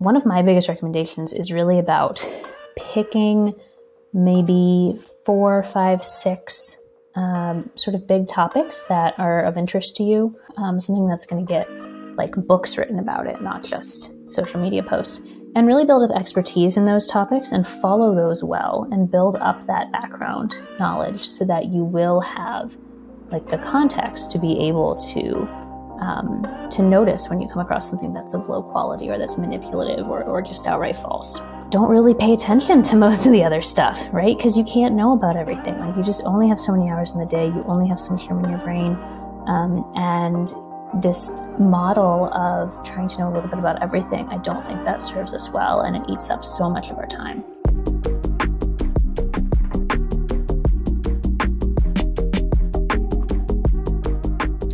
one of my biggest recommendations is really about picking maybe four, five, six um, sort of big topics that are of interest to you, um, something that's going to get like books written about it, not just social media posts, and really build up expertise in those topics and follow those well and build up that background knowledge so that you will have like the context to be able to um, to notice when you come across something that's of low quality or that's manipulative or, or just outright false don't really pay attention to most of the other stuff, right? Because you can't know about everything. Like you just only have so many hours in the day. You only have so much room in your brain, um, and this model of trying to know a little bit about everything, I don't think that serves us well, and it eats up so much of our time.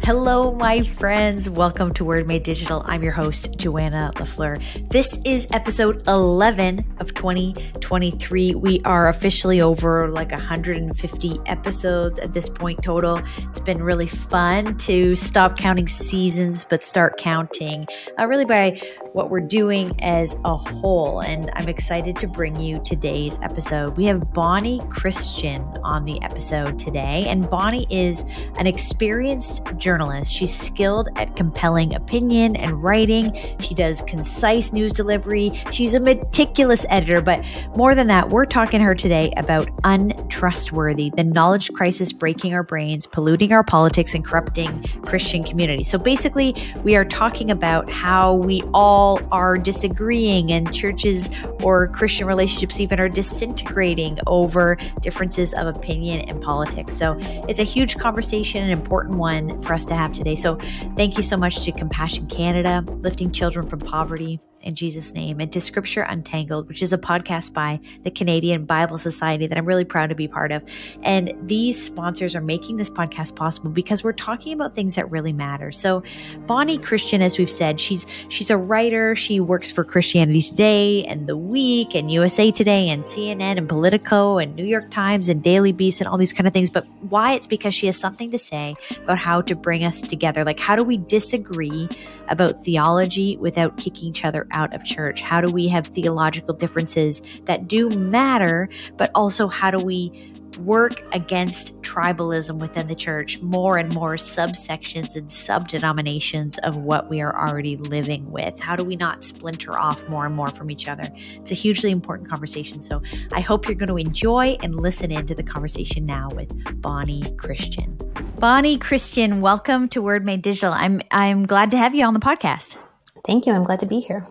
Hello, my friends. Welcome to Word Made Digital. I'm your host, Joanna LaFleur. This is episode 11 of 2023. We are officially over like 150 episodes at this point total. It's been really fun to stop counting seasons, but start counting uh, really by what we're doing as a whole. And I'm excited to bring you today's episode. We have Bonnie Kristian on the episode today. And Bonnie is an experienced journalist journalist. She's skilled at compelling opinion and writing. She does concise news delivery. She's a meticulous editor, but more than that, we're talking to her today about untrustworthy, the knowledge crisis breaking our brains, polluting our politics, and corrupting Christian community. So basically, we are talking about how we all are disagreeing and churches or Christian relationships even are disintegrating over differences of opinion and politics. So it's a huge conversation, an important one for us to have today. So thank you so much to Compassion Canada, lifting children from poverty, in Jesus' name, and to Scripture Untangled, which is a podcast by the Canadian Bible Society that I'm really proud to be part of. And these sponsors are making this podcast possible because we're talking about things that really matter. So, Bonnie Kristian, as we've said, she's she's a writer. She works for Christianity Today and The Week and USA Today and CNN and Politico and New York Times and Daily Beast and all these kind of things. But why? It's because she has something to say about how to bring us together. Like, how do we disagree about theology without kicking each other out of church? How do we have theological differences that do matter, but also how do we work against tribalism within the church, more and more subsections and sub-denominations of what we are already living with. How do we not splinter off more and more from each other? It's a hugely important conversation. So I hope you're going to enjoy and listen into the conversation now with Bonnie Kristian. Bonnie Kristian, welcome to Word Made Digital. I'm I'm glad to have you on the podcast. Thank you. I'm glad to be here.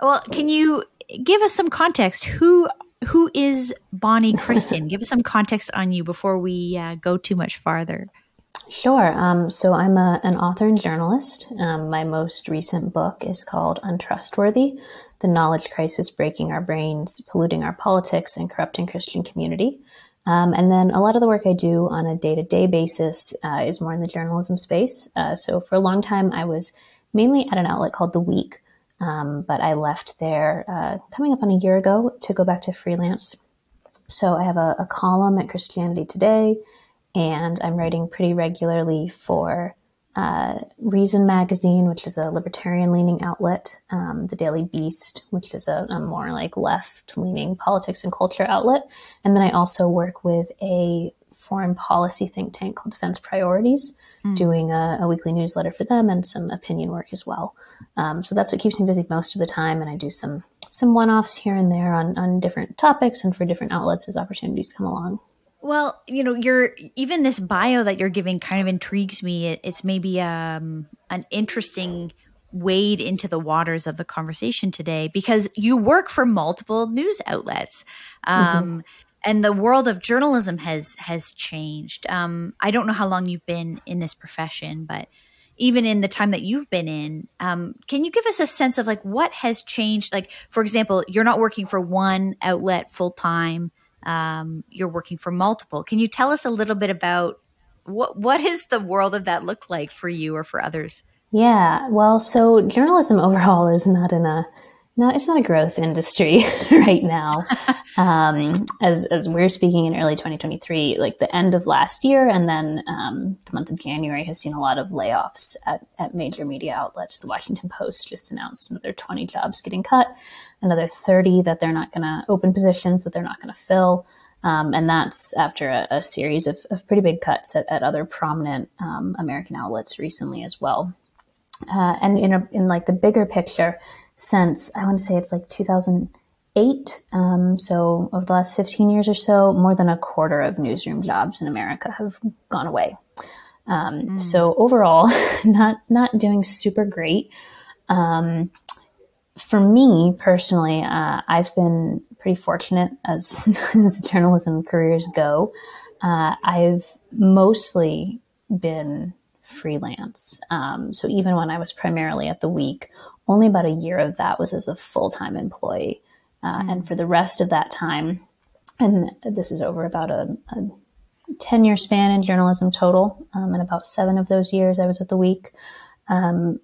Well, can you give us some context? Who who is Bonnie Kristian? give us some context on you before we uh, go too much farther. Sure. Um, so I'm a, an author and journalist. Um, my most recent book is called Untrustworthy The Knowledge Crisis Breaking Our Brains, Polluting Our Politics, and Corrupting Christian Community. Um, and then a lot of the work I do on a day to day basis uh, is more in the journalism space. Uh, so for a long time, I was mainly at an outlet called The Week, um, but I left there uh, coming up on a year ago to go back to freelance. So I have a, a, column at Christianity Today, and I'm writing pretty regularly for uh, Reason Magazine, which is a libertarian leaning outlet, um, The Daily Beast, which is a, a more like left leaning politics and culture outlet. And then I also work with a foreign policy think tank called Defense Priorities, mm. doing a, a, weekly newsletter for them and some opinion work as well. Um, so that's what keeps me busy most of the time. And I do some some one offs here and there on, on different topics and for different outlets as opportunities come along. Well, you know, you're even this bio that you're giving kind of intrigues me. It, it's maybe um, an interesting wade into the waters of the conversation today because you work for multiple news outlets. Um, mm-hmm. And the world of journalism has has changed. Um, I don't know how long you've been in this profession, but even in the time that you've been in um, can you give us a sense of like what has changed? Like for example you're not working for one outlet full time um, you're working for multiple. Can you tell us a little bit about what what is the world of that look like for you or for others? Yeah well so journalism overall is not in a no, it's not a growth industry right now. um, as as we're speaking in early 2023, like the end of last year, and then um, the month of January has seen a lot of layoffs at, at major media outlets. The Washington Post just announced another 20 jobs getting cut, another 30 that they're not going to open positions that they're not going to fill. Um, and that's after a, a series of, of, pretty big cuts at, at other prominent um, American outlets recently as well. Uh, and in, a, in like the bigger picture, since I want to say it's like 2008, um, so over the last 15 years or so, more than a quarter of newsroom jobs in America have gone away. Mm. So overall, not not doing super great. Um, for me personally, uh, I've been pretty fortunate as, as journalism careers go. Uh, I've mostly been freelance. Um, so even when I was primarily at the week, only about a year of that was as a full time employee. Uh, mm. And for the rest of that time, and this is over about a, a 10 year span in journalism total, um, and about seven of those years I was at the week. Um,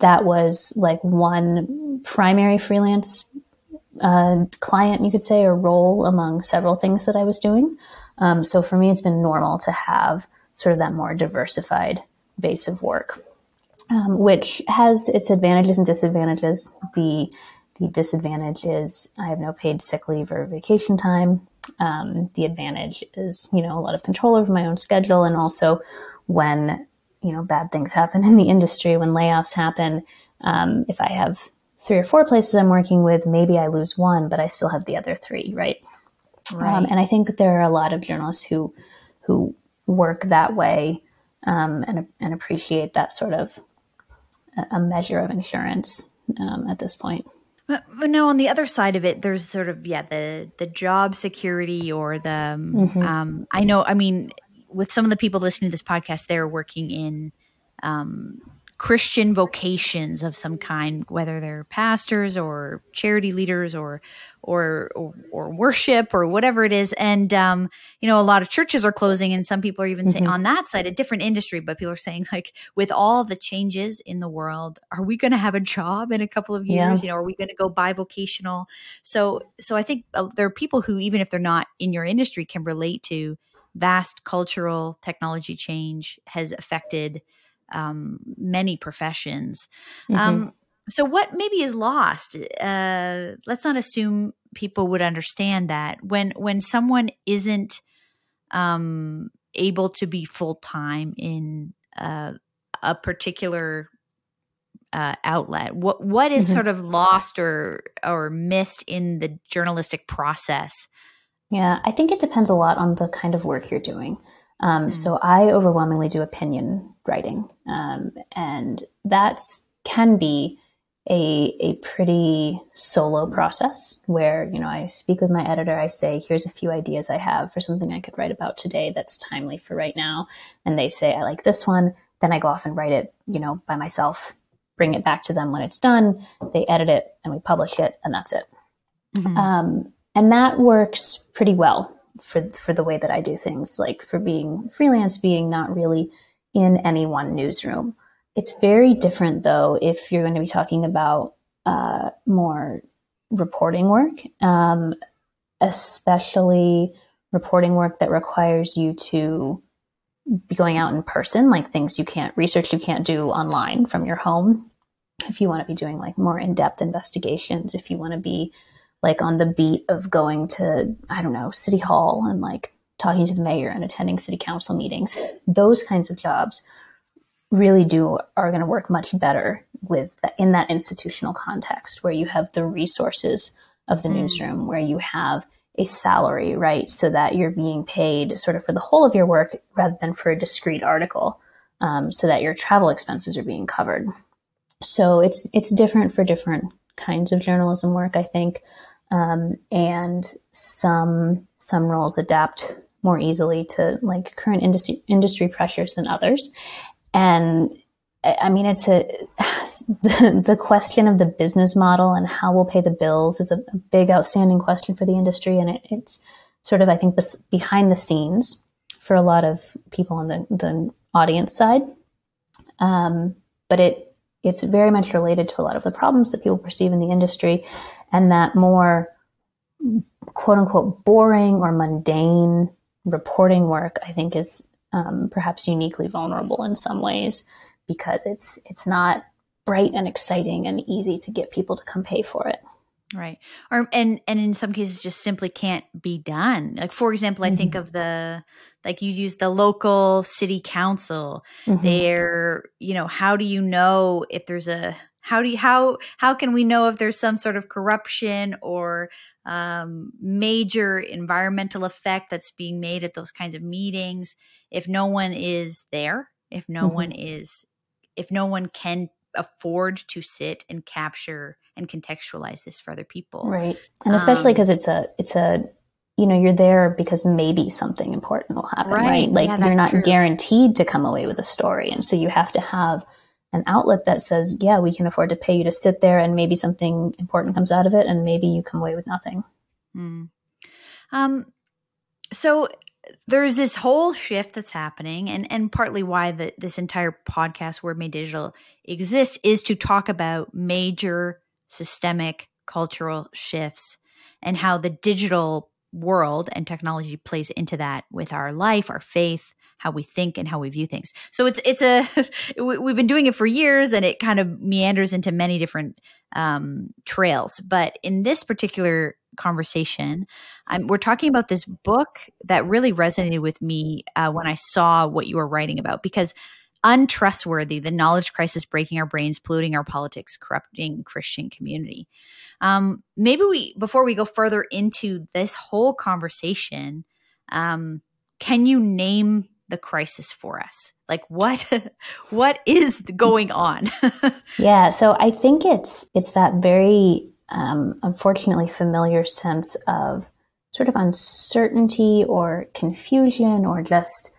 that was like one primary freelance uh, client, you could say, or role among several things that I was doing. Um, so for me, it's been normal to have sort of that more diversified base of work, um, which has its advantages and disadvantages. The the disadvantage is I have no paid sick leave or vacation time. Um, the advantage is, you know, a lot of control over my own schedule, and also when you know bad things happen in the industry, when layoffs happen, um, if I have three or four places I'm working with, maybe I lose one, but I still have the other three, right? Right. Um, and I think there are a lot of journalists who who work that way um, and and appreciate that sort of a measure of insurance um, at this point. But, but no, on the other side of it, there's sort of yeah the the job security or the um, mm-hmm. um, I know I mean with some of the people listening to this podcast, they're working in um, Christian vocations of some kind, whether they're pastors or charity leaders or or or, or worship or whatever it is. And um, you know, a lot of churches are closing, and some people are even mm-hmm. saying on that side, a different industry, but people are saying like, with all the changes in the world, are we going to have a job in a couple of years? Yeah. You know, are we going to go bivocational? So, so I think uh, there are people who, even if they're not in your industry, can relate to vast cultural technology change has affected um, many professions. Mm-hmm. Um, so, what maybe is lost? Uh, let's not assume people would understand that when when someone isn't um, able to be full time in uh, a particular uh, outlet. What what is mm-hmm. sort of lost or or missed in the journalistic process? Yeah, I think it depends a lot on the kind of work you're doing. Um, mm. So I overwhelmingly do opinion writing, um, and that can be a a pretty solo process where you know I speak with my editor. I say, "Here's a few ideas I have for something I could write about today that's timely for right now," and they say, "I like this one." Then I go off and write it, you know, by myself. Bring it back to them when it's done. They edit it and we publish it, and that's it. Mm-hmm. Um, and that works pretty well for for the way that I do things, like for being freelance, being not really in any one newsroom. It's very different though if you're going to be talking about uh, more reporting work, um, especially reporting work that requires you to be going out in person, like things you can't research you can't do online from your home. If you want to be doing like more in depth investigations, if you want to be like on the beat of going to, I don't know, city hall and like talking to the mayor and attending city council meetings. Those kinds of jobs really do are going to work much better with in that institutional context where you have the resources of the mm. newsroom, where you have a salary, right? So that you're being paid sort of for the whole of your work rather than for a discrete article, um, so that your travel expenses are being covered. So it's it's different for different kinds of journalism work, I think um, and some some roles adapt more easily to like current industry industry pressures than others. And I mean, it's a the, question of the business model and how we'll pay the bills is a, big outstanding question for the industry, and it, it's sort of I think behind the scenes for a lot of people on the the audience side. Um, but it it's very much related to a lot of the problems that people perceive in the industry, and that more quote unquote boring or mundane reporting work, I think, is um, perhaps uniquely vulnerable in some ways because it's it's not bright and exciting and easy to get people to come pay for it. Right. Or and and in some cases just simply can't be done. Like for example, I mm-hmm. think of the like you use the local city council. Mm-hmm. They're, you know, how do you know if there's a how do you how how can we know if there's some sort of corruption or um, major environmental effect that's being made at those kinds of meetings if no one is there if no mm-hmm. one is if no one can afford to sit and capture and contextualize this for other people right and especially because um, it's a it's a you know you're there because maybe something important will happen right, right? like yeah, you're not true. guaranteed to come away with a story and so you have to have an outlet that says yeah we can afford to pay you to sit there and maybe something important comes out of it and maybe you come away with nothing mm. um so there's this whole shift that's happening and and partly why the, this entire podcast word made digital exists is to talk about major systemic cultural shifts and how the digital world and technology plays into that with our life our faith how we think and how we view things so it's it's a we've been doing it for years and it kind of meanders into many different um, trails but in this particular conversation. We're talking about this book that really resonated with me uh, when I saw what you were writing about because untrustworthy the knowledge crisis breaking our brains polluting our politics corrupting christian community um, maybe we before we go further into this whole conversation um, can you name the crisis for us? Like what what is going on? Yeah so i think it's it's that very um, unfortunately familiar sense of sort of uncertainty or confusion or just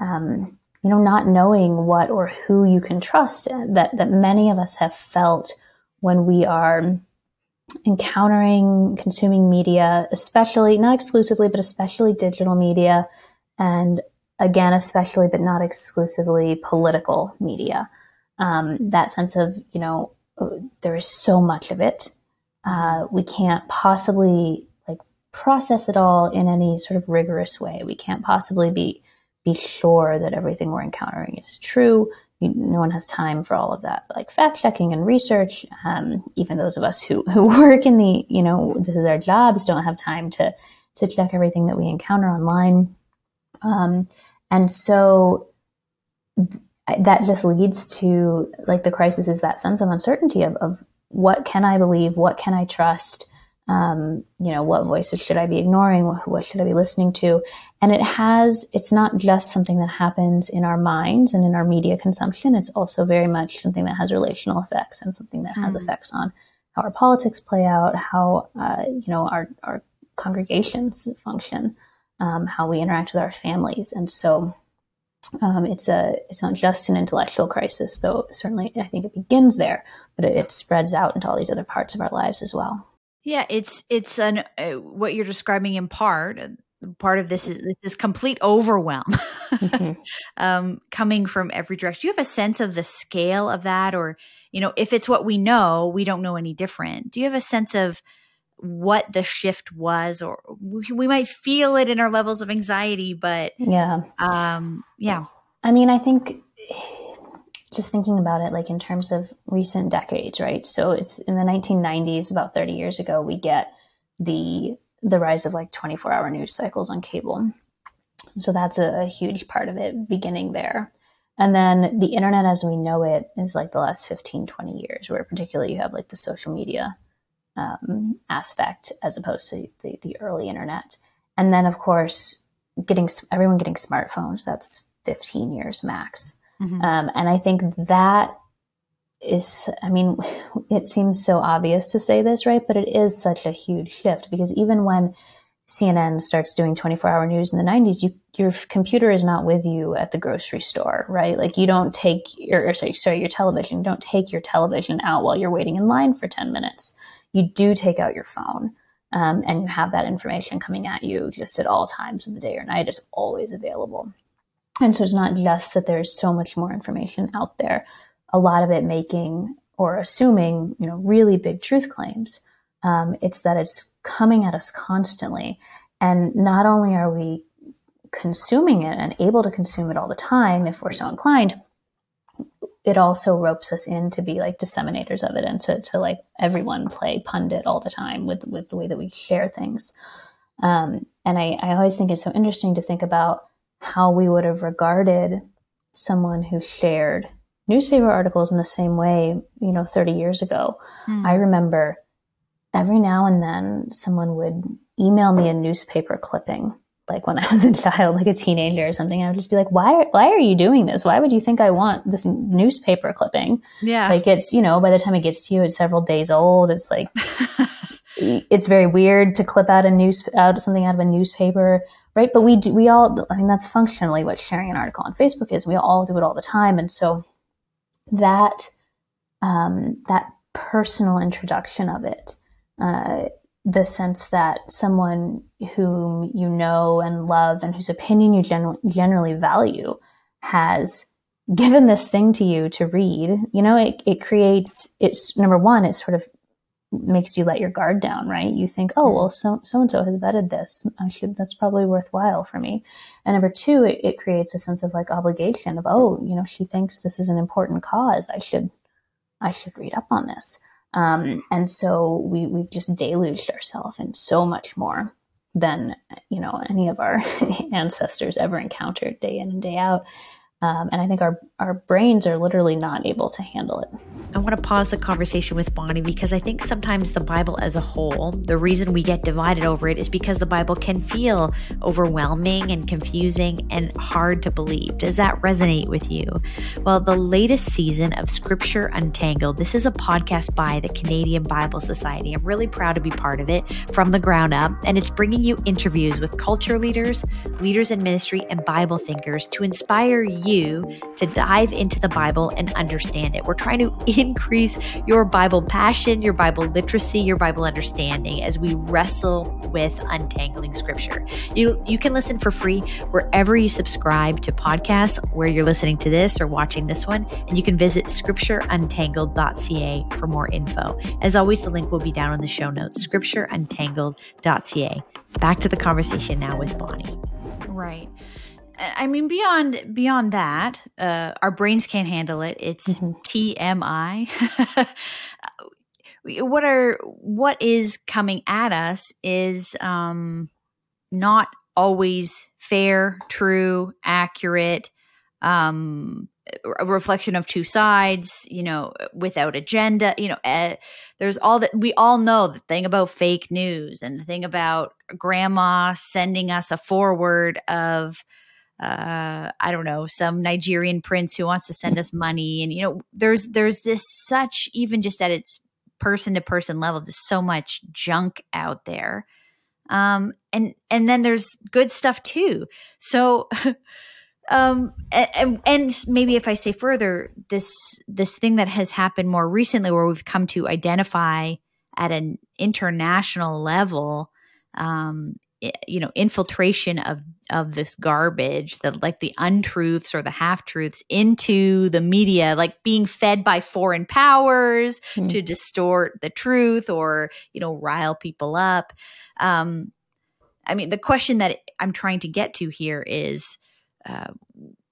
um, you know not knowing what or who you can trust that that many of us have felt when we are encountering consuming media especially not exclusively but especially digital media and again especially but not exclusively political media um, that sense of you know there is so much of it uh, we can't possibly like process it all in any sort of rigorous way. We can't possibly be be sure that everything we're encountering is true. You, no one has time for all of that, like fact checking and research. Um, even those of us who, who work in the, you know, this is our jobs, don't have time to to check everything that we encounter online. Um, and so that just leads to like the crisis is that sense of uncertainty of, of what can I believe? What can I trust? Um, you know, what voices should I be ignoring? What, what, should I be listening to? And it has, it's not just something that happens in our minds and in our media consumption. It's also very much something that has relational effects and something that mm. has effects on how our politics play out, how, uh, you know, our, our congregations function, um, how we interact with our families. And so, um, it's a it's not just an intellectual crisis, though certainly I think it begins there, but it, it spreads out into all these other parts of our lives as well. Yeah, it's it's an uh, what you're describing in part. Part of this is this complete overwhelm mm-hmm. um, coming from every direction. Do you have a sense of the scale of that, or you know, if it's what we know, we don't know any different. Do you have a sense of what the shift was or we might feel it in our levels of anxiety but yeah. um yeah. I mean i think just thinking about it like in terms of recent decades right? So it's in the 1990s about 30 years ago we get the the rise of like 24 hour news cycles on cable. So that's a, a huge part of it beginning there. And then the internet as we know it is like the last 15 20 years where particularly you have like the social media um, aspect as opposed to the, the early internet. And then, of course, getting everyone getting smartphones. That's 15 years max. Mm-hmm. Um, and I think that is, I mean, it seems so obvious to say this, right? But it is such a huge shift because even when CNN starts doing 24 hour news in the 90s, you, your computer is not with you at the grocery store, right? Like you don't take your, sorry, sorry, your television, you don't take your television out while you're waiting in line for 10 minutes you do take out your phone um, and you have that information coming at you just at all times of the day or night. It's always available. And so it's not just that there's so much more information out there a lot of it making or assuming, you know, really big truth claims. Um, it's that it's coming at us constantly. And not only are we consuming it and able to consume it all the time if we're so inclined, it also ropes us in to be like disseminators of it and to, to like everyone play pundit all the time with, with the way that we share things. Um, and I, I always think it's so interesting to think about how we would have regarded someone who shared newspaper articles in the same way, you know, 30 years ago. Mm. I remember every now and then someone would email me a newspaper clipping like when I was a child, like a teenager or something, I would just be like, why, why are you doing this? Why would you think I want this newspaper clipping? Yeah. Like it's, you know, by the time it gets to you, it's several days old. It's like, it's very weird to clip out a news, out something out of a newspaper. Right. But we do, we all, I mean, that's functionally what sharing an article on Facebook is. We all do it all the time. And so that, um, that personal introduction of it, uh, the sense that someone whom you know and love and whose opinion you gen- generally value has given this thing to you to read, you know, it, it creates, it's number one, it sort of makes you let your guard down, right? You think, oh, mm-hmm. well, so, so and so has vetted this. I should, that's probably worthwhile for me. And number two, it, it creates a sense of like obligation of, oh, you know, she thinks this is an important cause. I should, I should read up on this. Um, and so we, we've just deluged ourselves in so much more than, you know, any of our ancestors ever encountered day in and day out. Um, and I think our, our brains are literally not able to handle it. I want to pause the conversation with Bonnie because I think sometimes the Bible as a whole, the reason we get divided over it is because the Bible can feel overwhelming and confusing and hard to believe. Does that resonate with you? Well, the latest season of Scripture Untangled, this is a podcast by the Canadian Bible Society. I'm really proud to be part of it from the ground up, and it's bringing you interviews with culture leaders, leaders in ministry, and Bible thinkers to inspire you to dive into the Bible and understand it. We're trying to increase your Bible passion, your Bible literacy, your Bible understanding as we wrestle with untangling scripture. You you can listen for free wherever you subscribe to podcasts where you're listening to this or watching this one and you can visit scriptureuntangled.ca for more info. As always the link will be down in the show notes scriptureuntangled.ca. Back to the conversation now with Bonnie. Right. I mean, beyond beyond that, uh, our brains can't handle it. It's mm-hmm. TMI. what are what is coming at us is um, not always fair, true, accurate. Um, a reflection of two sides, you know, without agenda. You know, uh, there's all that we all know the thing about fake news and the thing about grandma sending us a forward of uh, I don't know, some Nigerian prince who wants to send us money. And, you know, there's, there's this such, even just at its person to person level, there's so much junk out there. Um, and, and then there's good stuff too. So, um, and, and maybe if I say further, this, this thing that has happened more recently where we've come to identify at an international level, um, you know infiltration of of this garbage the like the untruths or the half truths into the media like being fed by foreign powers mm. to distort the truth or you know rile people up um i mean the question that i'm trying to get to here is uh,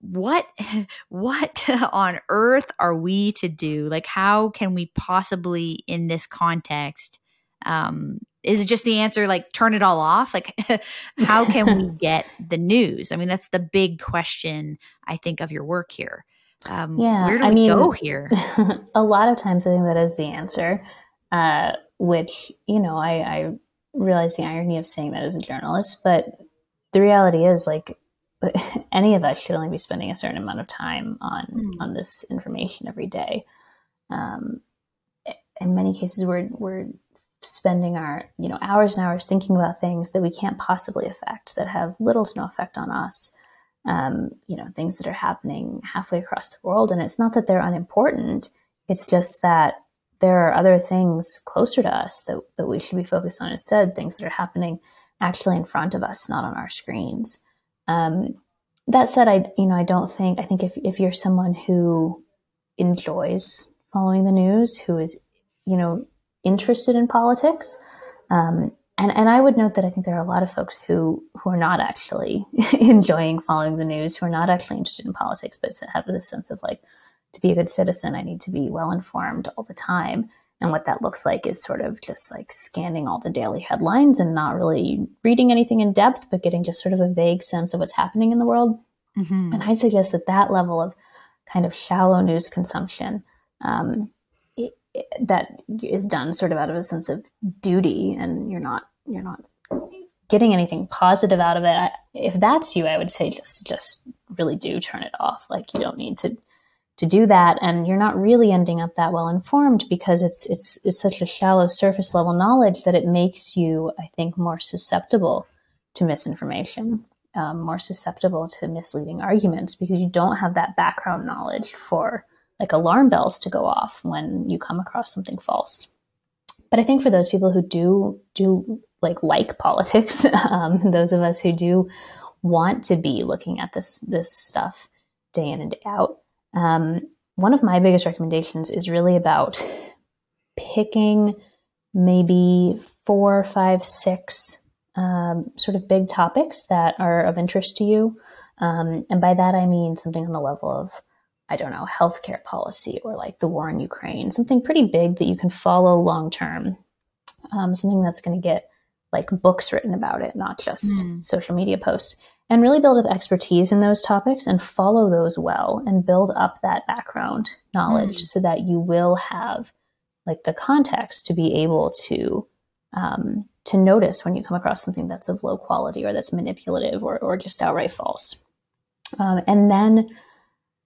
what what on earth are we to do like how can we possibly in this context um is it just the answer like turn it all off? Like how can we get the news? I mean that's the big question i think of your work here. Um, yeah where do I we mean, go here? a lot of times i think that is the answer uh, which you know I, I realize the irony of saying that as a journalist but the reality is like any of us should only be spending a certain amount of time on mm. on this information every day. Um, in many cases we're we're spending our you know hours and hours thinking about things that we can't possibly affect that have little to no effect on us um, you know things that are happening halfway across the world. And it's not that they're unimportant. It's just that there are other things closer to us that, that we should be focused on instead things that are happening actually in front of us not on our screens. Um, that said i you know i don't think i think if, if you're someone who enjoys following the news, who is, you know, interested in politics. Um, and, and I would note that I think there are a lot of folks who, who are not actually enjoying following the news, who are not actually interested in politics, but have this sense of like, to be a good citizen, I need to be well informed all the time. And what that looks like is sort of just like scanning all the daily headlines and not really reading anything in depth, but getting just sort of a vague sense of what's happening in the world. Mm-hmm. And I suggest that that level of kind of shallow news consumption um, that is done sort of out of a sense of duty, and you're not you're not getting anything positive out of it. I, if that's you, I would say just just really do turn it off. Like you don't need to to do that and you're not really ending up that well informed because it's it's it's such a shallow surface level knowledge that it makes you i think more susceptible to misinformation um, more susceptible to misleading arguments because you don't have that background knowledge for like alarm bells to go off when you come across something false but i think for those people who do do like like politics um, those of us who do want to be looking at this this stuff day in and day out um, one of my biggest recommendations is really about picking maybe four, five, six um, sort of big topics that are of interest to you. Um, and by that, I mean something on the level of, I don't know, healthcare policy or like the war in Ukraine, something pretty big that you can follow long term, um, something that's going to get like books written about it, not just mm. social media posts and really build up expertise in those topics and follow those well and build up that background knowledge mm. so that you will have like the context to be able to um, to notice when you come across something that's of low quality or that's manipulative or, or just outright false um, and then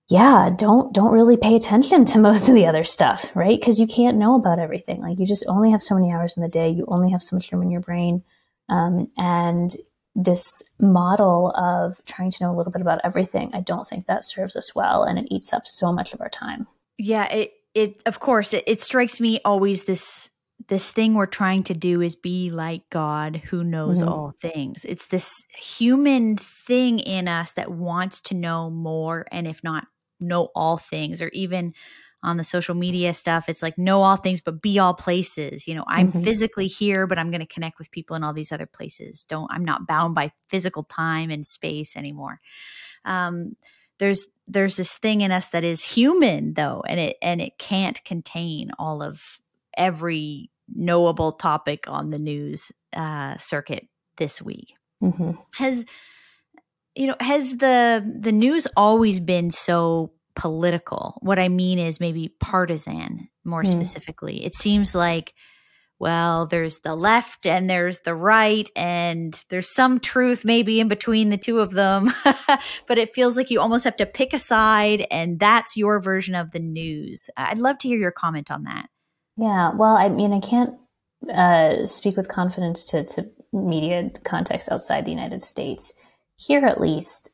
yeah don't don't really pay attention to most of the other stuff right because you can't know about everything like you just only have so many hours in the day you only have so much room in your brain um, and this model of trying to know a little bit about everything, I don't think that serves us well and it eats up so much of our time. Yeah, it it of course it, it strikes me always this this thing we're trying to do is be like God who knows mm-hmm. all things. It's this human thing in us that wants to know more and if not know all things or even on the social media stuff it's like know all things but be all places you know i'm mm-hmm. physically here but i'm going to connect with people in all these other places don't i'm not bound by physical time and space anymore um, there's there's this thing in us that is human though and it and it can't contain all of every knowable topic on the news uh, circuit this week mm-hmm. has you know has the the news always been so political. What I mean is maybe partisan more mm. specifically. It seems like, well, there's the left and there's the right, and there's some truth maybe in between the two of them. but it feels like you almost have to pick a side, and that's your version of the news. I'd love to hear your comment on that. Yeah, well, I mean, I can't uh, speak with confidence to, to media context outside the United States. Here, at least,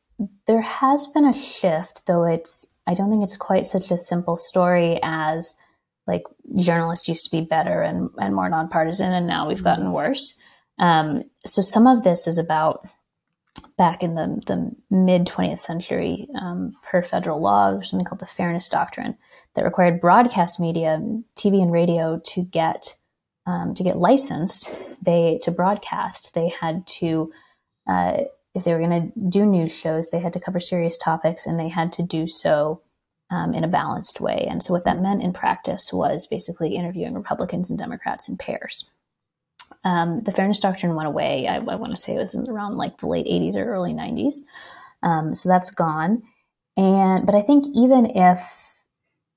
there has been a shift, though it's I don't think it's quite such a simple story as like journalists used to be better and, and more nonpartisan, and now we've gotten mm-hmm. worse. Um, so some of this is about back in the, the mid 20th century, um, per federal law, there's something called the Fairness Doctrine that required broadcast media, TV and radio, to get um, to get licensed. They to broadcast, they had to uh, if they were going to do news shows, they had to cover serious topics and they had to do so um, in a balanced way. And so, what that meant in practice was basically interviewing Republicans and Democrats in pairs. Um, the fairness doctrine went away. I, I want to say it was around like the late 80s or early 90s. Um, so that's gone. And but I think even if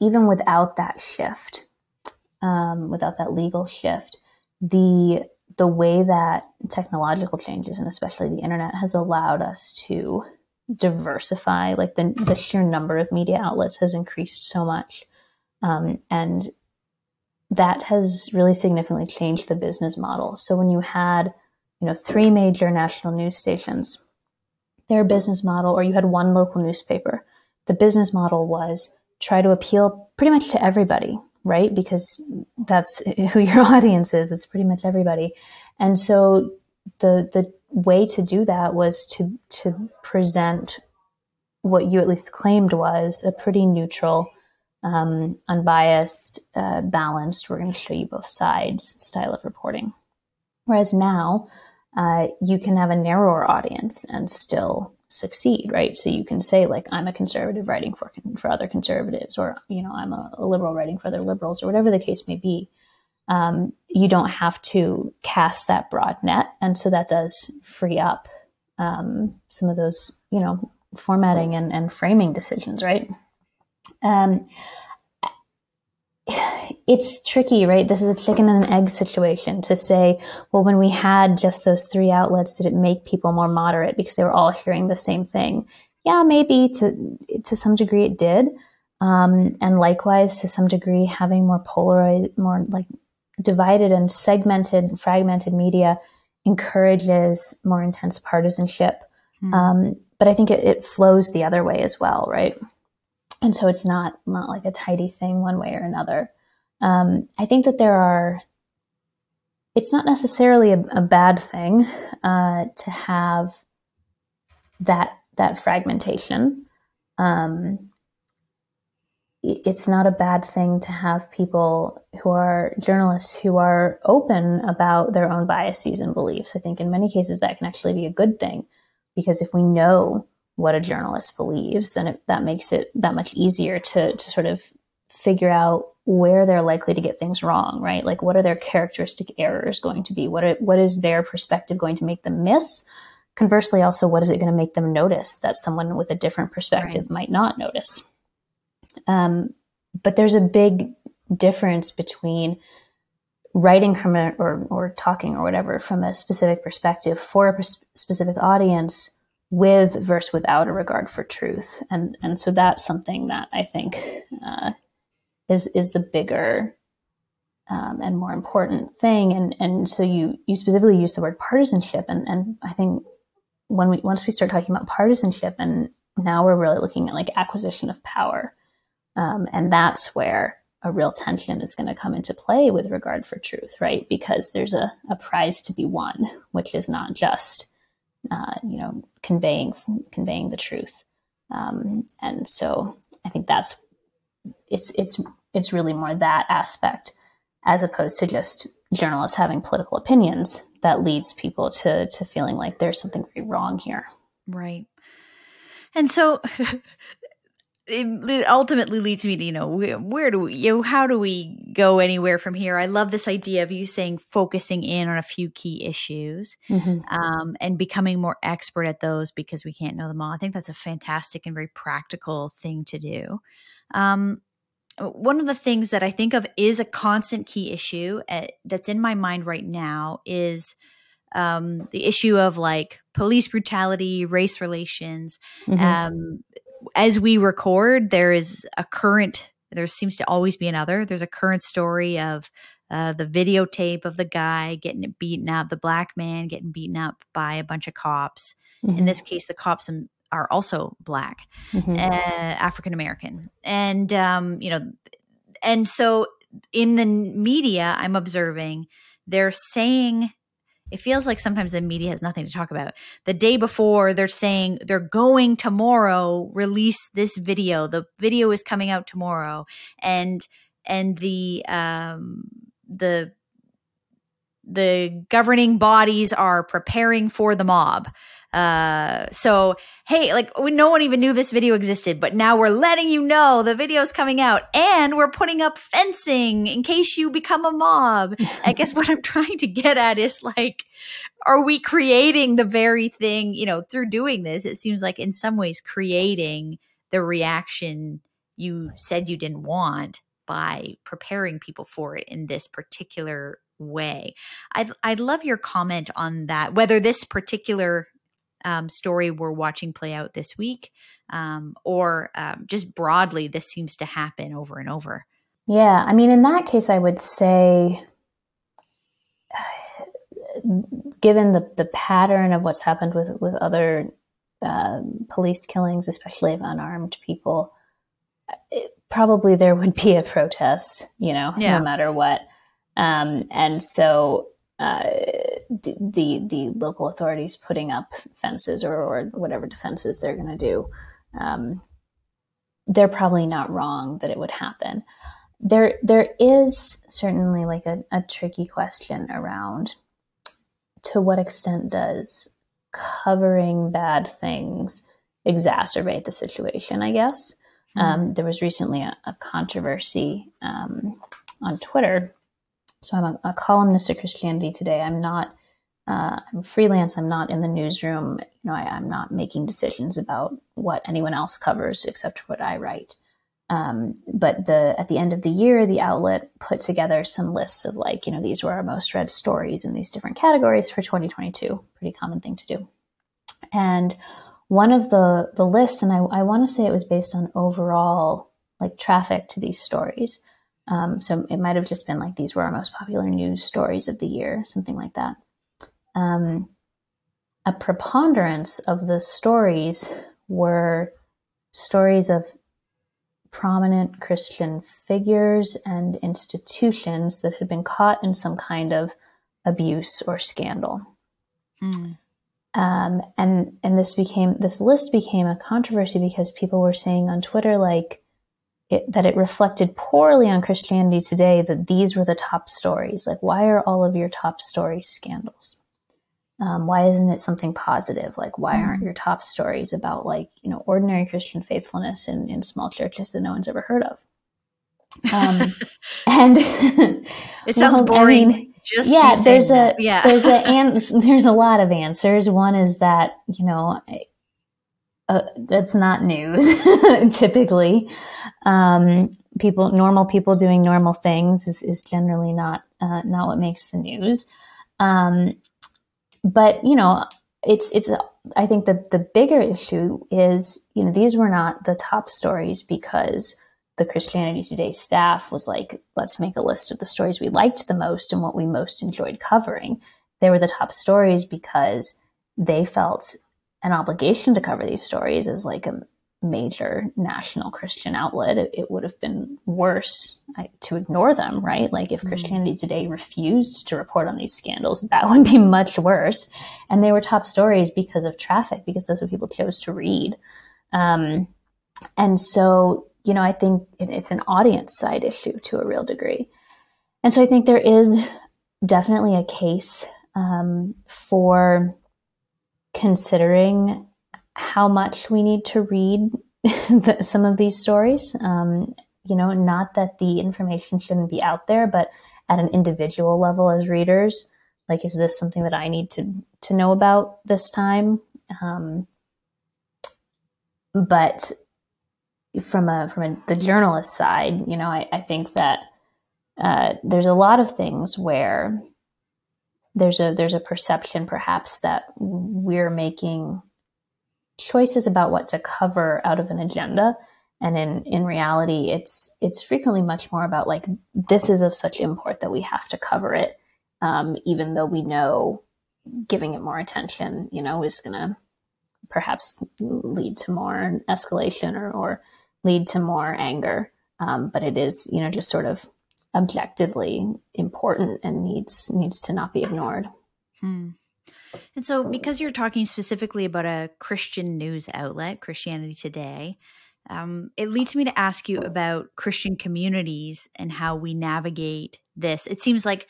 even without that shift, um, without that legal shift, the the way that technological changes and especially the internet has allowed us to diversify like the, the sheer number of media outlets has increased so much. Um, and that has really significantly changed the business model. So when you had you know three major national news stations their business model or you had one local newspaper the business model was try to appeal pretty much to everybody right? Because that's who your audience is. It's pretty much everybody. And so the the way to do that was to to present what you at least claimed was a pretty neutral um, unbiased, uh, balanced. We're going to show you both sides style of reporting. Whereas now, uh, you can have a narrower audience and still succeed, right? So you can say like, I'm a conservative writing for for other conservatives, or you know, I'm a, a liberal writing for other liberals, or whatever the case may be. Um, you don't have to cast that broad net, and so that does free up um, some of those, you know, formatting and, and framing decisions, right? Um, it's tricky, right? This is a chicken and an egg situation to say, well, when we had just those three outlets, did it make people more moderate because they were all hearing the same thing? Yeah, maybe to to some degree it did, um, and likewise to some degree having more polarized, more like divided and segmented, fragmented media encourages more intense partisanship. Mm. Um, but I think it, it flows the other way as well, right? And so it's not not like a tidy thing one way or another. Um, I think that there are. It's not necessarily a, a bad thing uh, to have that that fragmentation. Um, it's not a bad thing to have people who are journalists who are open about their own biases and beliefs. I think in many cases that can actually be a good thing because if we know what a journalist believes, then it, that makes it that much easier to, to sort of figure out where they're likely to get things wrong, right? Like what are their characteristic errors going to be? What are, what is their perspective going to make them miss? Conversely, also, what is it going to make them notice that someone with a different perspective right. might not notice? Um, but there's a big difference between writing from a or, or talking or whatever from a specific perspective for a pers- specific audience with versus without a regard for truth. And and so that's something that i think uh, is is the bigger um, and more important thing. And and so you you specifically use the word partisanship. And and i think when we once we start talking about partisanship and now we're really looking at like acquisition of power um, and that's where a real tension is going to come into play with regard for truth, right? Because there's a, a prize to be won, which is not just, uh, you know, conveying conveying the truth. Um, and so I think that's it's it's it's really more that aspect as opposed to just journalists having political opinions that leads people to to feeling like there's something very wrong here. Right. And so it ultimately leads me to you know where do we you know how do we go anywhere from here i love this idea of you saying focusing in on a few key issues mm-hmm. um, and becoming more expert at those because we can't know them all i think that's a fantastic and very practical thing to do um, one of the things that i think of is a constant key issue at, eh, that's in my mind right now is um, the issue of like police brutality race relations mm-hmm. As we record, there is a current, there seems to always be another. There's a current story of uh, the videotape of the guy getting beaten up, the black man getting beaten up by a bunch of cops. Mm-hmm. In this case, the cops are also black, mm-hmm. uh, African American. And, um, you know, and so in the media, I'm observing they're saying it feels like sometimes the media has nothing to talk about. The day before, they're saying they're going tomorrow release this video. The video is coming out tomorrow, and and the um, the the governing bodies are preparing for the mob. Uh, so hey, like no one even knew this video existed, but now we're letting you know the video's coming out, and we're putting up fencing in case you become a mob. I guess what I'm trying to get at is like, are we creating the very thing? You know, through doing this, it seems like in some ways creating the reaction you said you didn't want by preparing people for it in this particular way. I'd, I'd love your comment on that, whether this particular um, story we're watching play out this week, um, or um, just broadly, this seems to happen over and over. Yeah, I mean, in that case, I would say, given the the pattern of what's happened with with other uh, police killings, especially of unarmed people, it, probably there would be a protest, you know, yeah. no matter what. Um, and so uh, the, the, the local authorities putting up fences or, or whatever defenses they're going to do. Um, they're probably not wrong that it would happen. There, there is certainly like a, a tricky question around to what extent does covering bad things exacerbate the situation, I guess. Mm-hmm. Um, there was recently a, a controversy um, on Twitter. So I'm a, a, columnist at Christianity Today. I'm not, uh, I'm freelance. I'm not in the newsroom. You know, I, am not making decisions about what anyone else covers except what I write. Um, but the at the end of the year, the outlet put together some lists of like, you know, these were our most read stories in these different categories for 2022. Pretty common thing to do. And one of the the lists, and I, I want to say it was based on overall like traffic to these stories. Um, so it might have just been like these were our most popular news stories of the year, something like that. Um, a preponderance of the stories were stories of prominent Christian figures and institutions that had been caught in some kind of abuse or scandal. Mm. Um, and and this became this list became a controversy because people were saying on Twitter like it, that it reflected poorly on Christianity today that these were the top stories. Like, why are all of your top stories scandals? Um, why isn't it something positive? Like, why aren't hmm. your top stories about like you know ordinary Christian faithfulness in in small churches that no one's ever heard of? Um, and it sounds well, boring. I mean, just yeah there's a yeah there's a and there's a lot of answers one is that you know uh, that's not news typically um, people normal people doing normal things is, is generally not uh, not what makes the news um, but you know it's it's i think the the bigger issue is you know these were not the top stories because the Christianity Today staff was like, let's make a list of the stories we liked the most and what we most enjoyed covering. They were the top stories because they felt an obligation to cover these stories as like a major national Christian outlet. It, it would have been worse to ignore them, right? Like if mm-hmm. Christianity Today refused to report on these scandals, that would be much worse. And they were top stories because of traffic, because that's what people chose to read. Um, and so you know, I think it's an audience side issue to a real degree. And so I think there is definitely a case um, for considering how much we need to read the, some of these stories. Um, you know, not that the information shouldn't be out there, but at an individual level as readers, like, is this something that I need to to know about this time? Um, but from a from a, the journalist side, you know, I, I think that uh, there's a lot of things where there's a there's a perception perhaps that we're making choices about what to cover out of an agenda and in in reality it's it's frequently much more about like this is of such import that we have to cover it um, even though we know giving it more attention you know is to perhaps lead to more escalation or, or lead to more anger. Um, but it is, you know, just sort of objectively important and needs needs to not be ignored. Hmm. And so, because you're talking specifically about a Christian news outlet, Christianity Today, um, it leads me to ask you about Christian communities and how we navigate this. It seems like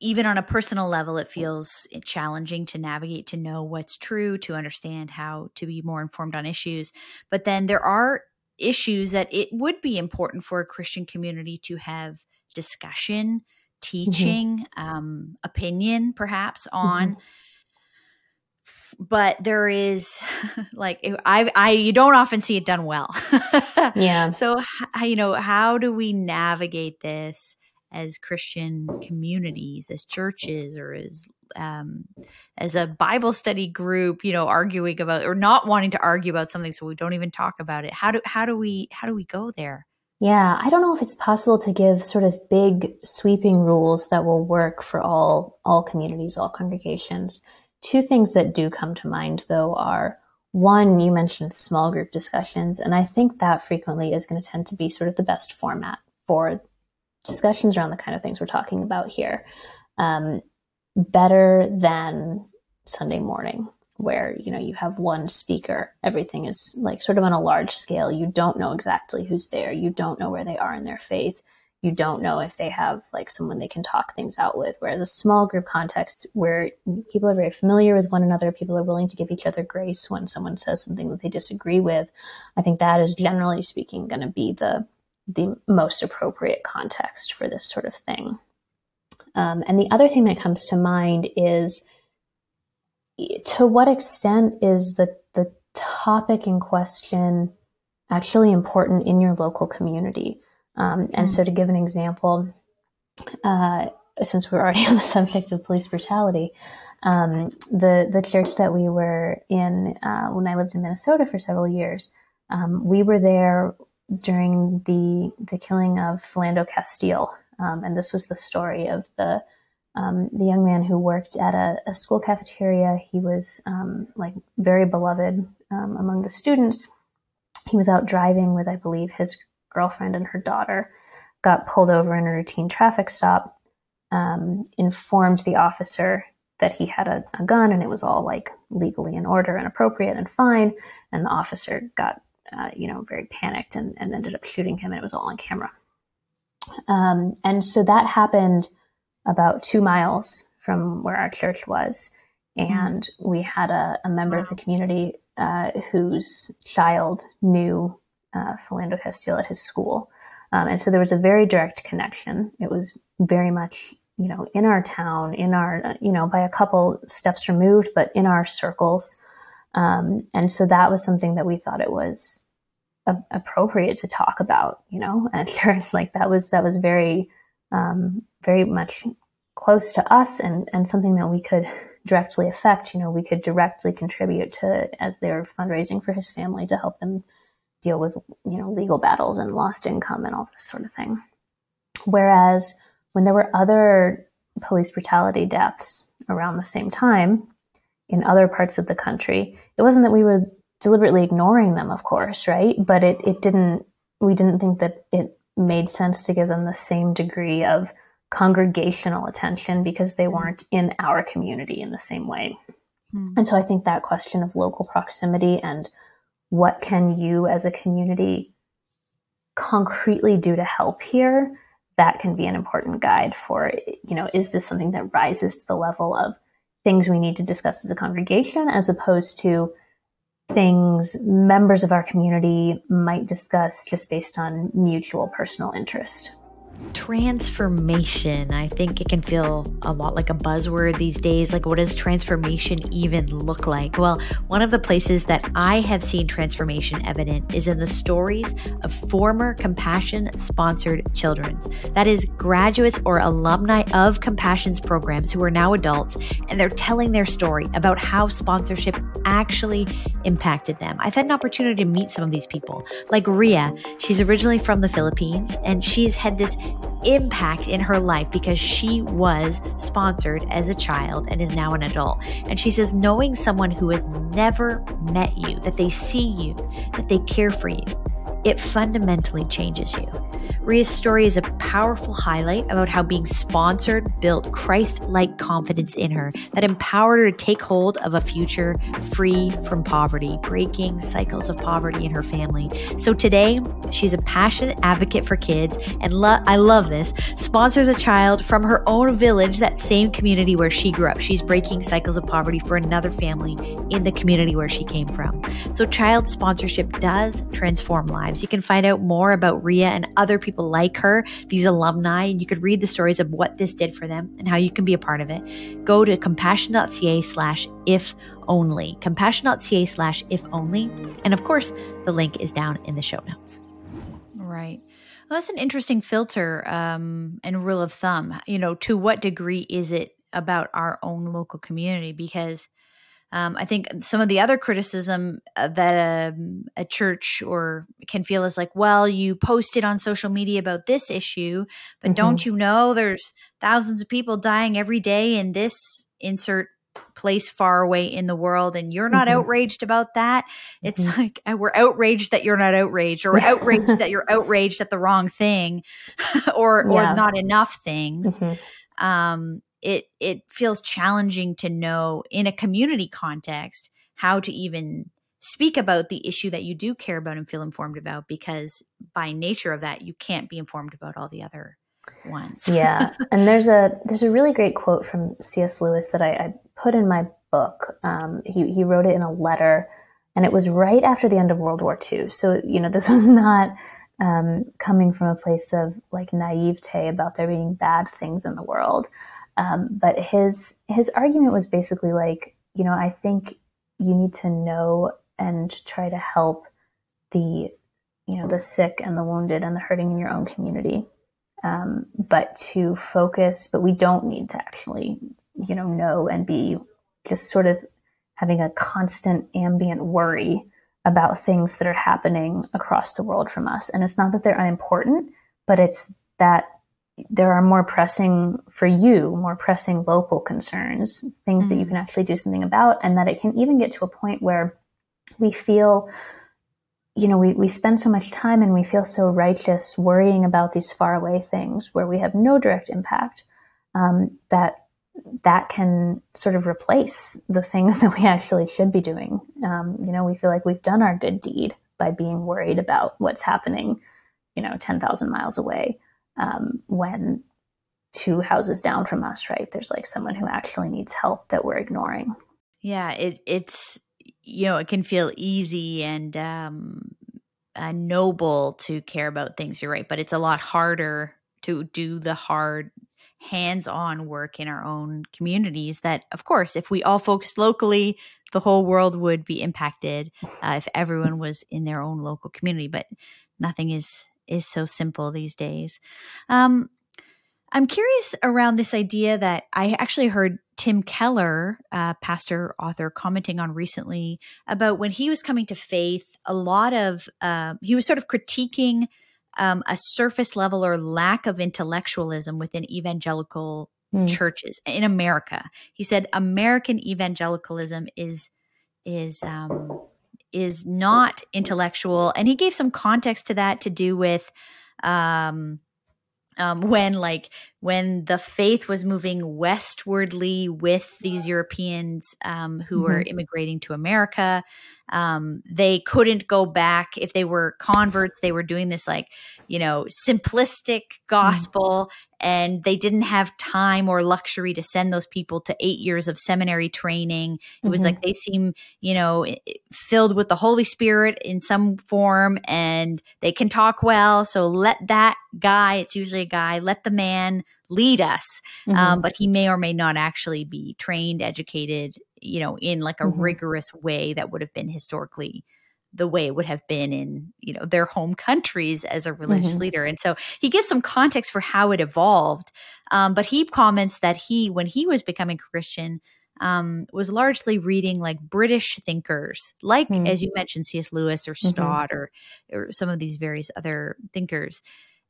even on a personal level, it feels challenging to navigate, to know what's true, to understand how to be more informed on issues. But then there are issues that it would be important for a Christian community to have discussion, mm-hmm. teaching, mm-hmm. um, opinion, perhaps on. Mm-hmm. But there is like I I you don't often see it done well. yeah. So you know how do we navigate this as Christian communities, as churches, or as um, as a Bible study group, you know, arguing about or not wanting to argue about something, so we don't even talk about it. How do how do we how do we go there? Yeah, I don't know if it's possible to give sort of big sweeping rules that will work for all all communities, all congregations. Two things that do come to mind though are one, you mentioned small group discussions, and I think that frequently is going to tend to be sort of the best format for discussions around the kind of things we're talking about here. Um, better than Sunday morning. where you know you have one speaker everything is like sort of on a large scale. You don't know exactly who's there. You don't know where they are in their faith. You don't know if they have like someone they can talk things out with. Whereas a small group context where people are very familiar with one another people are willing to give each other grace when someone says something that they disagree with i think that is generally speaking going to be the the most appropriate context for this sort of thing um, and the other thing that comes to mind is to what extent is the the topic in question actually important in your local community? Um, and so, to give an example, uh, since we're already on the subject of police brutality, um, the the church that we were in uh, when I lived in Minnesota for several years, um, we were there during the the killing of Philando Castile, um, and this was the story of the um, the young man who worked at a, a school cafeteria. He was um, like very beloved um, among the students. He was out driving with, I believe, his girlfriend and her daughter. Got pulled over in a routine traffic stop. Um, informed the officer that he had a, a, gun and it was all like legally in order and appropriate and fine. And the officer got, uh, you know, very panicked and, and, ended up shooting him, and it was all on camera. Um, and so that happened about two miles from where our church was. And we had a, a member of the community uh, whose child knew uh, Philando Castile at his school. Um, and so there was a very direct connection. It was very much, you know, in our town, in our, you know, by a couple steps removed, but in our circles. Um, and so that was something that we thought it was a- appropriate to talk about, you know, and. Like that was, that was very, um, very much close to us and, and something that we could directly affect. You know, we could directly contribute to as they're fundraising for his family to help them deal with, you know, legal battles and lost income and all this sort of thing. Whereas when there were other police brutality deaths around the same time in other parts of the country, it wasn't that we were deliberately ignoring them, of course, right? But it, it didn't, we didn't think that it made sense to give them the same degree of congregational attention because they mm-hmm. weren't in our community in the same way. Mm. And so I think that question of local proximity and what can you as a community concretely do to help here that can be an important guide for you know is this something that rises to the level of things we need to discuss as a congregation as opposed to things members of our community might discuss just based on mutual personal interest Transformation. I think it can feel a lot like a buzzword these days. Like, what does transformation even look like? Well, one of the places that I have seen transformation evident is in the stories of former Compassion sponsored children. That is, graduates or alumni of Compassion's programs who are now adults, and they're telling their story about how sponsorship actually impacted them. I've had an opportunity to meet some of these people, like Ria. She's originally from the Philippines, and she's had this impact in her life because she was sponsored as a child and is now an adult. And she says, knowing someone who has never met you, that they see you, that they care for you, it fundamentally changes you. Ria's story is a powerful highlight about how being sponsored built Christ like confidence in her that empowered her to take hold of a future free from poverty, breaking cycles of poverty in her family. So today, she's a passionate advocate for kids, and lo- I love this, sponsors a child from her own village, that same community where she grew up. She's breaking cycles of poverty for another family in the community where she came from. So, child sponsorship does transform lives lives. You can find out more about Ria and other people like her, these alumni, and you could read the stories of what this did for them and how you can be a part of it. Go to compassion.ca slash if only, compassion.ca slash if only. And of course, the link is down in the show notes. Right. Well, that's an interesting filter um, and rule of thumb. You know, to what degree is it about our own local community? Because um, I think some of the other criticism uh, that a, um, a, church or can feel is like, well, you posted on social media about this issue, but mm-hmm. don't you know there's thousands of people dying every day in this insert place far away in the world and you're not mm-hmm. outraged about that it's mm-hmm. like uh, we're outraged that you're not outraged or outraged that you're outraged at the wrong thing or yeah. or not enough things mm-hmm. um it it feels challenging to know in a community context how to even speak about the issue that you do care about and feel informed about because by nature of that you can't be informed about all the other ones. Yeah. And there's a there's a really great quote from cs lewis that i, I put in my book. Um, he, he wrote it in a letter and it was right after the end of world war ii so you know this was not um, coming from a place of like naivete about there being bad things in the world. Um, but his his argument was basically like, you know, I think you need to know and try to help the you know the sick and the wounded and the hurting in your own community. Um, but to focus, but we don't need to actually, you know, know and be just sort of having a constant ambient worry about things that are happening across the world from us. And it's not that they're unimportant, but it's that there are more pressing for you, more pressing local concerns, things mm that you mm. can actually do something about, and that it can even get to a point where we feel, you know, we, we spend so much time and we feel so righteous worrying about these faraway things where we have no direct impact um, that that can sort of replace the things that we actually should be doing. Um, you know, we feel like we've done our good deed by being worried about what's happening, you know, 10,000 miles away um, when two houses down from us, right? There's like someone who actually needs help that we're ignoring. Yeah, it, it's, you know, it can feel easy and um, uh, noble to care about things, you're right, but it's a lot harder to do the hard hands on work in our own communities that, of course, if we all focused locally, the whole world would be impacted uh, if everyone was in their own local community. But nothing is is so simple these days. Um, I'm curious around this idea that I actually heard Tim Keller, uh, pastor author, commenting on recently about when he was coming to faith. A lot of uh, he was sort of critiquing um, a surface level or lack of intellectualism within evangelical mm. churches in America. He said American evangelicalism is is um, is not intellectual, and he gave some context to that to do with um, um, when like when the faith was moving westwardly with these Europeans um, who mm-hmm. were immigrating to America. Um, they couldn't go back if they were converts. They were doing this like you know simplistic gospel, mm-hmm. And they didn't have time or luxury to send those people to eight years of seminary training. It mm-hmm. was like they seem you know filled with the Holy Spirit in some form, and they can talk well. So let that guy. It's usually a guy. Let the man lead us um, mm-hmm. um, but he may or may not actually be trained educated you know in like a mm-hmm. rigorous way that would have been historically the way it would have been in you know their home countries as a religious mm-hmm. leader and so he gives some context for how it evolved um, but he comments that he when he was becoming christian um, was largely reading like british thinkers like mm-hmm. as you mentioned cs lewis or mm-hmm. stott or, or some of these various other thinkers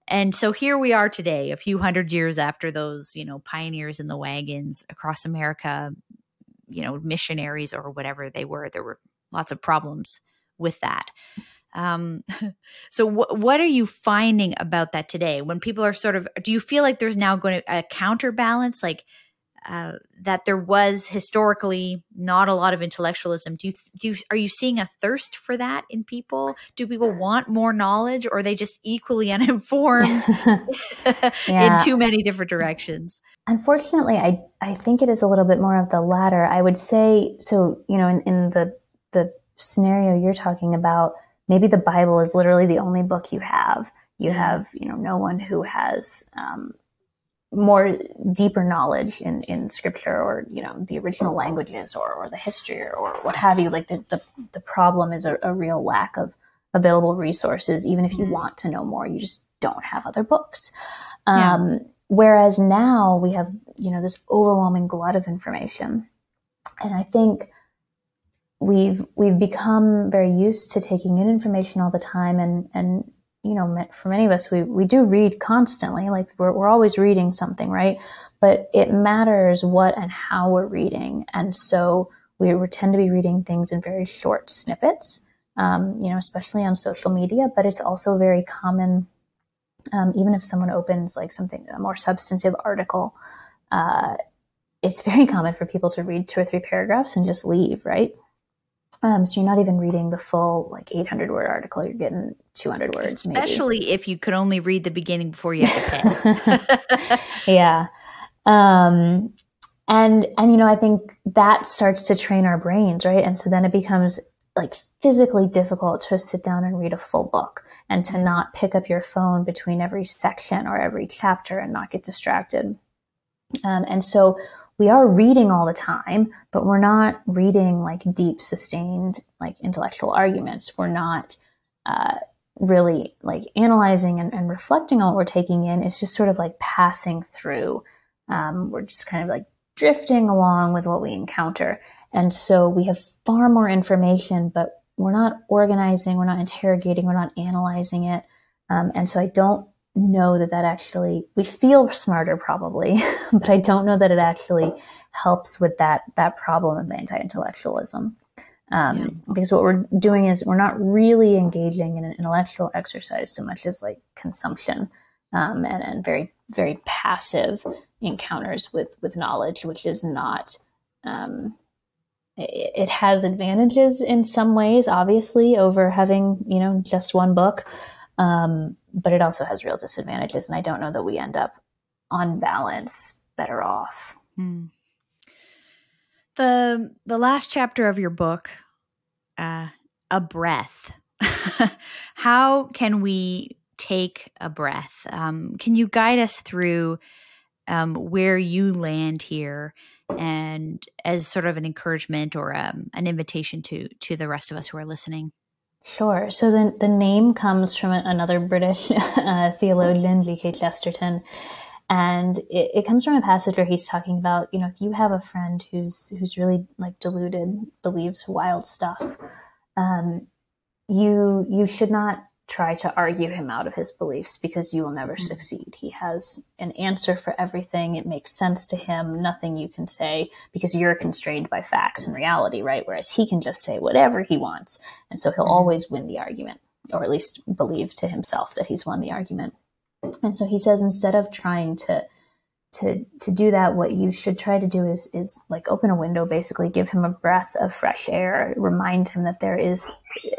and so here we are today, a few hundred years after those, you know, pioneers in the wagons across America, you know, missionaries or whatever they were. There were lots of problems with that. Um, so, wh- what are you finding about that today? When people are sort of, do you feel like there's now going to a counterbalance? Like, uh, that there was historically not a lot of intellectualism. Do you, do you, are you seeing a thirst for that in people? Do people want more knowledge, or are they just equally uninformed in too many different directions? Unfortunately, I I think it is a little bit more of the latter. I would say so. You know, in, in the the scenario you're talking about, maybe the Bible is literally the only book you have. You mm-hmm. have, you know, no one who has um, more deeper knowledge in, in scripture or you know the original languages or, or the history or, or what have you like the, the, the problem is a, a, real lack of available resources even if you mm-hmm. want to know more you just don't have other books um, yeah. whereas now we have you know this overwhelming glut of information and i think we've we've become very used to taking in information all the time and and you know, for many of us, we, we do read constantly, like we're, we're always reading something, right? But it matters what and how we're reading. And so we tend to be reading things in very short snippets, um, you know, especially on social media, but it's also very common, um, even if someone opens like something, a more substantive article, uh, it's very common for people to read two or three paragraphs and just leave, right? Um, so you're not even reading the full like 800 word article. You're getting 200 words, especially maybe. if you could only read the beginning before you have to pay. yeah, um, and and you know I think that starts to train our brains, right? And so then it becomes like physically difficult to sit down and read a full book and to not pick up your phone between every section or every chapter and not get distracted. Um, and so we are reading all the time, but we're not reading like deep, sustained, like intellectual arguments. We're not uh, really like analyzing and, and, reflecting on what we're taking in. It's just sort of like passing through. Um, we're just kind of like drifting along with what we encounter. And so we have far more information, but we're not organizing, we're not interrogating, we're not analyzing it. Um, and so I don't know that that actually we feel smarter probably but i don't know that it actually helps with that that problem of anti-intellectualism um, yeah. because what we're doing is we're not really engaging in an intellectual exercise so much as like consumption um, and, and very very passive encounters with with knowledge which is not um, it, it has advantages in some ways obviously over having you know just one book um, but it also has real disadvantages. And I don't know that we end up on balance better off. Hmm. The the last chapter of your book, uh, a breath. How can we take a breath? Um, can you guide us through um, where you land here, and as sort of an encouragement or um, an invitation to to the rest of us who are listening? Sure. So the, the name comes from another British uh, theologian, G.K. Chesterton. And it, it, comes from a passage where he's talking about, you know, if you have a friend who's who's really like deluded, believes wild stuff, um, you you should not try to argue him out of his beliefs because you will never mm-hmm. succeed. He has an answer for everything. It makes sense to him. Nothing you can say because you're constrained by facts and reality, right? Whereas he can just say whatever he wants. And so he'll mm-hmm. always win the argument, or at least believe to himself that he's won the argument. And so he says instead of trying to to to do that what you should try to do is is like open a window basically give him a breath of fresh air remind him that there is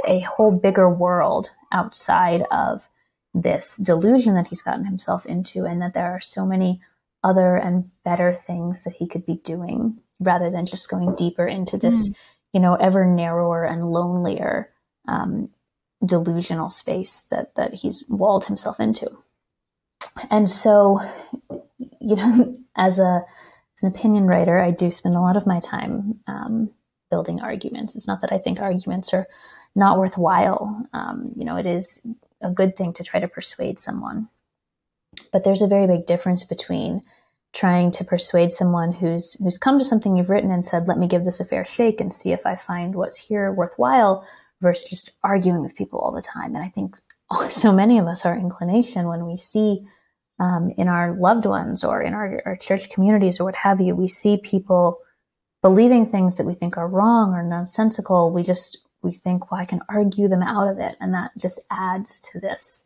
a whole bigger world outside of this delusion that he's gotten himself into and that there are so many other and better things that he could be doing rather than just going deeper into this mm. you know ever narrower and lonelier um, delusional space that that he's walled himself into and so you know, as a as an opinion writer, I do spend a lot of my time um, building arguments. It's not that I think arguments are not worthwhile. Um, you know, it is a good thing to try to persuade someone, but there's a very big difference between trying to persuade someone who's who's come to something you've written and said, "Let me give this a fair shake and see if I find what's here worthwhile," versus just arguing with people all the time. And I think so many of us, our inclination when we see um, in our loved ones or in our, our church communities or what have you, we see people believing things that we think are wrong or nonsensical. We just we think, well, I can argue them out of it, and that just adds to this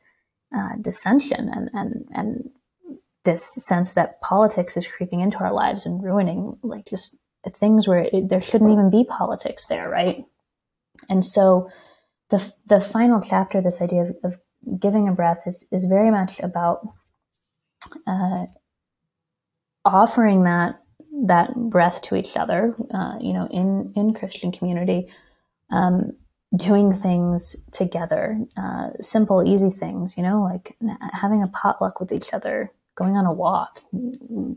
uh, dissension and and and this sense that politics is creeping into our lives and ruining like just things where it, there shouldn't even be politics there, right? And so the the final chapter, this idea of, of giving a breath, is is very much about uh, offering that that breath to each other, uh, you know, in in Christian community, um, doing things together, uh, simple, easy things, you know, like having a potluck with each other, going on a walk,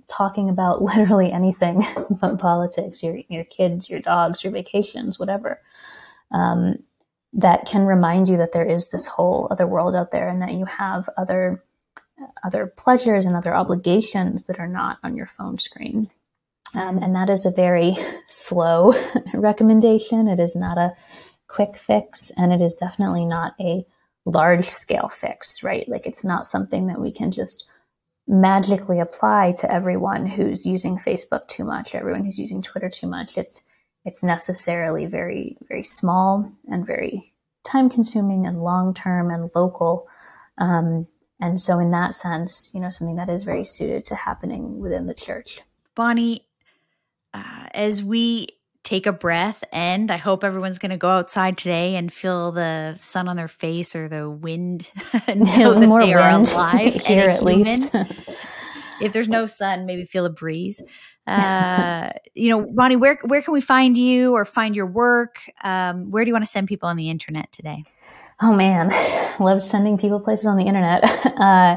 talking about literally anything but politics, your your kids, your dogs, your vacations, whatever. Um, that can remind you that there is this whole other world out there, and that you have other other pleasures and other obligations that are not on your phone screen. Um, and that is a very slow recommendation. It is not a quick fix, and it is definitely not a large scale fix, right? Like it's not something that we can just magically apply to everyone who's using Facebook too much, everyone who's using Twitter too much. It's it's necessarily very very small and very time consuming and long term and local. Um, and so, in that sense, you know, something that is very suited to happening within the church. Bonnie, as we take a breath and I hope everyone's going to go outside today and feel the sun on their face or the wind know that More they are wind alive here at human. least. if there's no sun, maybe feel a breeze. Uh, you know, Bonnie, where where can we find you or find your work? Um, where do you want to send people on the internet today? Oh man, love sending people places on the internet. Uh,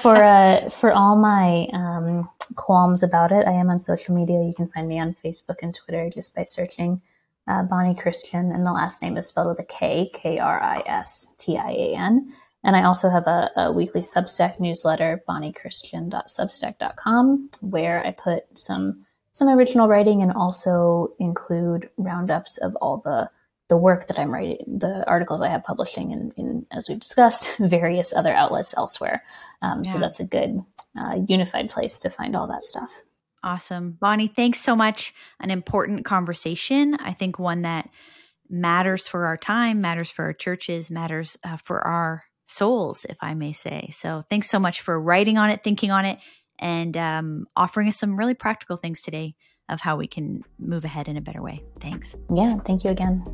for uh, for all my um, qualms about it, I am on social media. You can find me on Facebook and Twitter just by searching uh, Bonnie Kristian, and the last name is spelled with a K, K R I S T I A N. And I also have a, a weekly Substack newsletter, bonniekristian.substack.com, where I put some some original writing and also include roundups of all the the work that I'm writing, the articles I have publishing in, in as we've discussed, various other outlets elsewhere. Um, So that's a good uh, unified place to find all that stuff. Awesome. Bonnie, thanks so much. An important conversation. I think one that matters for our time, matters for our churches, matters uh, for our souls, if I may say. So thanks so much for writing on it, thinking on it, and um, offering us some really practical things today of how we can move ahead in a better way. Thanks. Yeah, thank you again.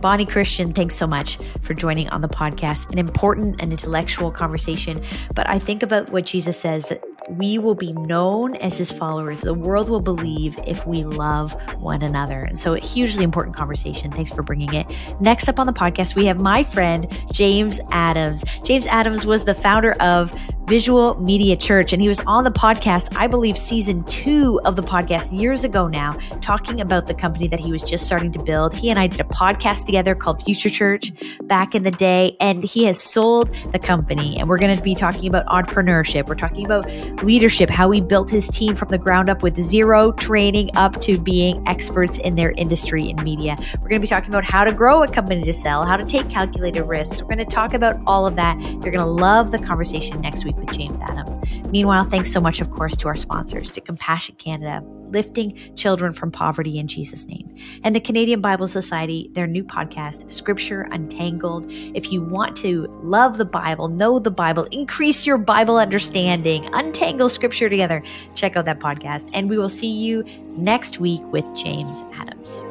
Bonnie Kristian, thanks so much for joining on the podcast. An important and intellectual conversation. But I think about what Jesus says that we will be known as his followers. The world will believe if we love one another. And so, a hugely important conversation. Thanks for bringing it. Next up on the podcast, we have my friend, James Adams. James Adams was the founder of Visual Media Church, and he was on the podcast, I believe, season two of the podcast years ago now, talking about the company that he was just starting to build. He and I did a podcast together called Future Church back in the day, and he has sold the company. And we're going to be talking about entrepreneurship. We're talking about leadership, how he built his team from the ground up with zero training up to being experts in their industry in media. We're going to be talking about how to grow a company to sell, how to take calculated risks. We're going to talk about all of that. You're going to love the conversation next week with James Adams. Meanwhile, thanks so much, of course, to our sponsors, to Compassion Canada, lifting children from poverty in Jesus' name, and the Canadian Bible Society, their new podcast, Scripture Untangled. If you want to love the Bible, know the Bible, increase your Bible understanding, untangle Scripture together, check out that podcast. And we will see you next week with James Adams.